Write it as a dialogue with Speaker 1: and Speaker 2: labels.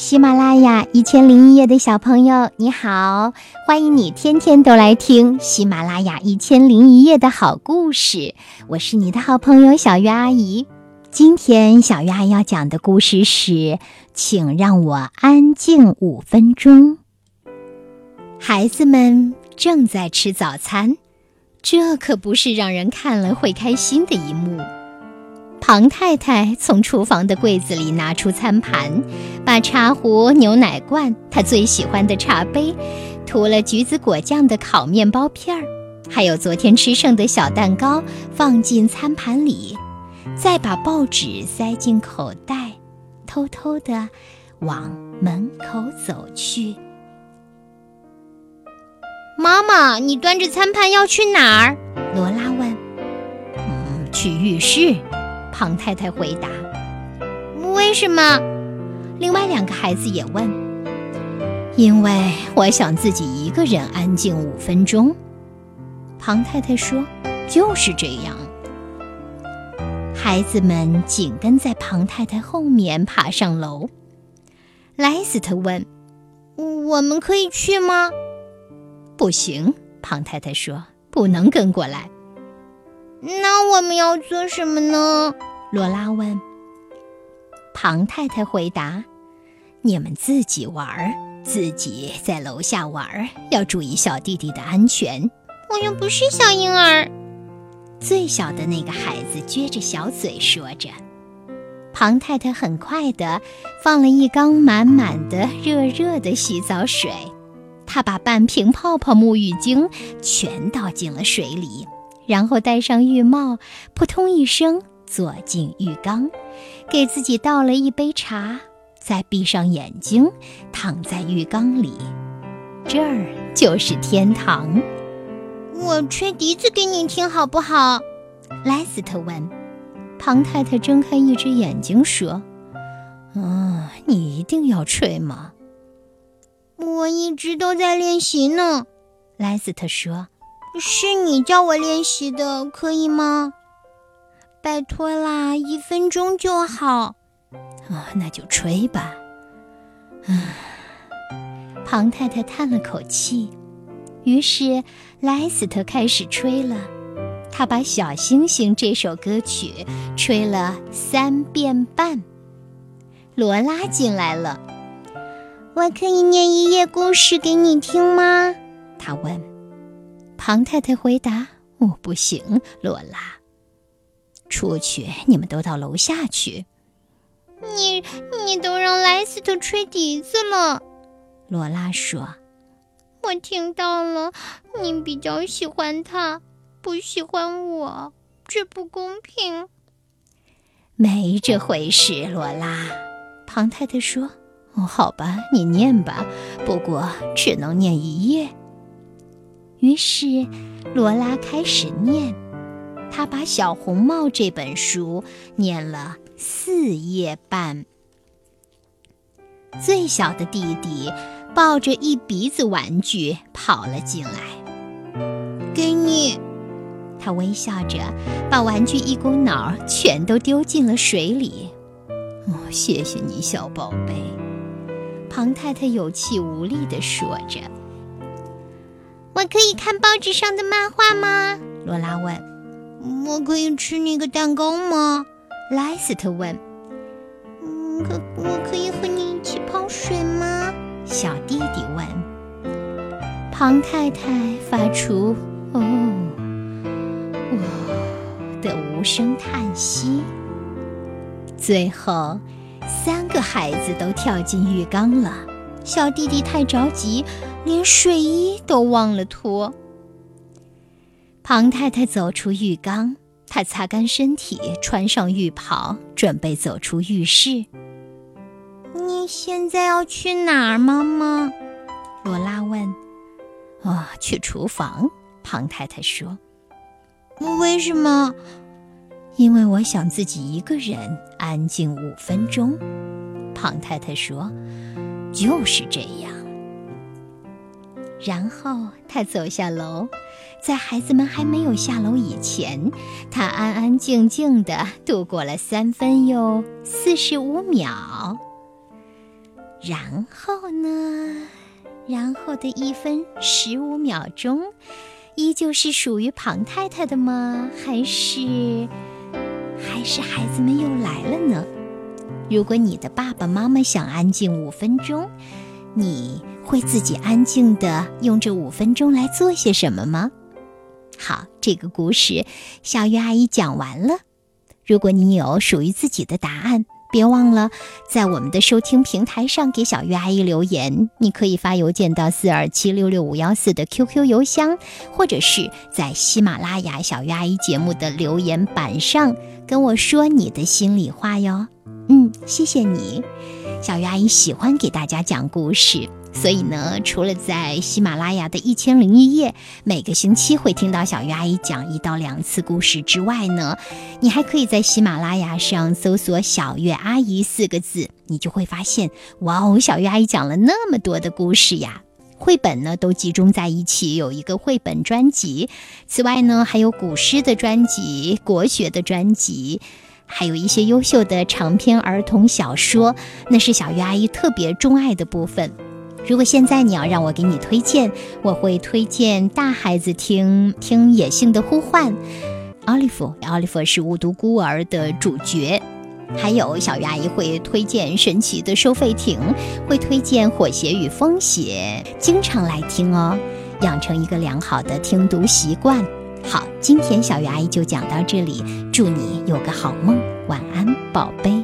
Speaker 1: 喜马拉雅一千零一夜的小朋友，你好，欢迎你天天都来听喜马拉雅一千零一夜的好故事。我是你的好朋友小鱼阿姨。今天小鱼阿姨要讲的故事是，请让我安静五分钟。孩子们正在吃早餐，这可不是让人看了会开心的一幕。庞太太从厨房的柜子里拿出餐盘，把茶壶、牛奶罐、她最喜欢的茶杯、涂了橘子果酱的烤面包片儿，还有昨天吃剩的小蛋糕放进餐盘里，再把报纸塞进口袋，偷偷地往门口走去。
Speaker 2: 妈妈，你端着餐盘要去哪儿？
Speaker 1: 罗拉问。嗯，去浴室。庞太太回答：“
Speaker 2: 为什么？”
Speaker 1: 另外两个孩子也问：“因为我想自己一个人安静五分钟。”庞太太说：“就是这样。”孩子们紧跟在庞太太后面爬上楼。莱斯特问：“
Speaker 2: 我们可以去吗？”“
Speaker 1: 不行。”庞太太说，“不能跟过来。”
Speaker 2: 那我们要做什么呢？
Speaker 1: 罗拉问。庞太太回答：“你们自己玩，自己在楼下玩，要注意小弟弟的安全。”
Speaker 2: 我又不是小婴儿。
Speaker 1: 最小的那个孩子撅着小嘴说着。庞太太很快地放了一缸满满的热热的洗澡水，她把半瓶泡泡沐浴精全倒进了水里。然后戴上浴帽，扑通一声坐进浴缸，给自己倒了一杯茶，再闭上眼睛，躺在浴缸里。这儿就是天堂。
Speaker 2: 我吹笛子给你听好不好？
Speaker 1: 莱斯特问。庞太太睁开一只眼睛说：“嗯，你一定要吹吗？”
Speaker 2: 我一直都在练习呢。
Speaker 1: 莱斯特说。
Speaker 2: 是你叫我练习的，可以吗？拜托啦，一分钟就好。
Speaker 1: 啊，那就吹吧。唉，庞太太叹了口气。于是莱斯特开始吹了。他把《小星星》这首歌曲吹了三遍半。罗拉进来了。
Speaker 2: 我可以念一页故事给你听吗？
Speaker 1: 他问。庞太太回答：“我，不行，罗拉，出去，你们都到楼下去。”
Speaker 2: 你你都让莱斯特吹笛子了，
Speaker 1: 罗拉说：“
Speaker 2: 我听到了，你比较喜欢他，不喜欢我，这不公平。”
Speaker 1: 没这回事，罗拉。庞太太说：“哦，好吧，你念吧，不过只能念一页。”于是，罗拉开始念。她把《小红帽》这本书念了四页半。最小的弟弟抱着一鼻子玩具跑了进来，
Speaker 2: 给你。
Speaker 1: 他微笑着把玩具一股脑全都丢进了水里。哦，谢谢你，小宝贝。庞太太有气无力地说着。
Speaker 2: 我可以看报纸上的漫画吗？
Speaker 1: 罗拉问。
Speaker 2: 我可以吃那个蛋糕吗？
Speaker 1: 莱斯特问。
Speaker 2: 嗯，可我可以和你一起泡水吗？
Speaker 1: 小弟弟问。庞太太发出“哦，哦”的无声叹息。最后，三个孩子都跳进浴缸了。小弟弟太着急。连睡衣都忘了脱。庞太太走出浴缸，她擦干身体，穿上浴袍，准备走出浴室。
Speaker 2: 你现在要去哪儿，妈妈？
Speaker 1: 罗拉问。哦，去厨房。庞太太说。
Speaker 2: 为什么？
Speaker 1: 因为我想自己一个人安静五分钟。庞太太说。就是这样。然后他走下楼，在孩子们还没有下楼以前，他安安静静地度过了三分又四十五秒。然后呢？然后的一分十五秒钟，依旧是属于庞太太的吗？还是还是孩子们又来了呢？如果你的爸爸妈妈想安静五分钟，你会自己安静的用这五分钟来做些什么吗？好，这个故事小鱼阿姨讲完了。如果你有属于自己的答案，别忘了在我们的收听平台上给小鱼阿姨留言。你可以发邮件到四二七六六五幺四的 QQ 邮箱，或者是在喜马拉雅小鱼阿姨节目的留言板上跟我说你的心里话哟。嗯，谢谢你，小鱼阿姨喜欢给大家讲故事。所以呢，除了在喜马拉雅的一千零一夜每个星期会听到小鱼阿姨讲一到两次故事之外呢，你还可以在喜马拉雅上搜索“小月阿姨”四个字，你就会发现，哇哦，小鱼阿姨讲了那么多的故事呀！绘本呢都集中在一起，有一个绘本专辑。此外呢，还有古诗的专辑、国学的专辑，还有一些优秀的长篇儿童小说，那是小鱼阿姨特别钟爱的部分。如果现在你要让我给你推荐，我会推荐大孩子听听《野性的呼唤》。奥利弗，奥利弗是无独孤儿的主角。还有小鱼阿姨会推荐《神奇的收费亭》，会推荐《火鞋与风鞋》，经常来听哦，养成一个良好的听读习惯。好，今天小鱼阿姨就讲到这里，祝你有个好梦，晚安，宝贝。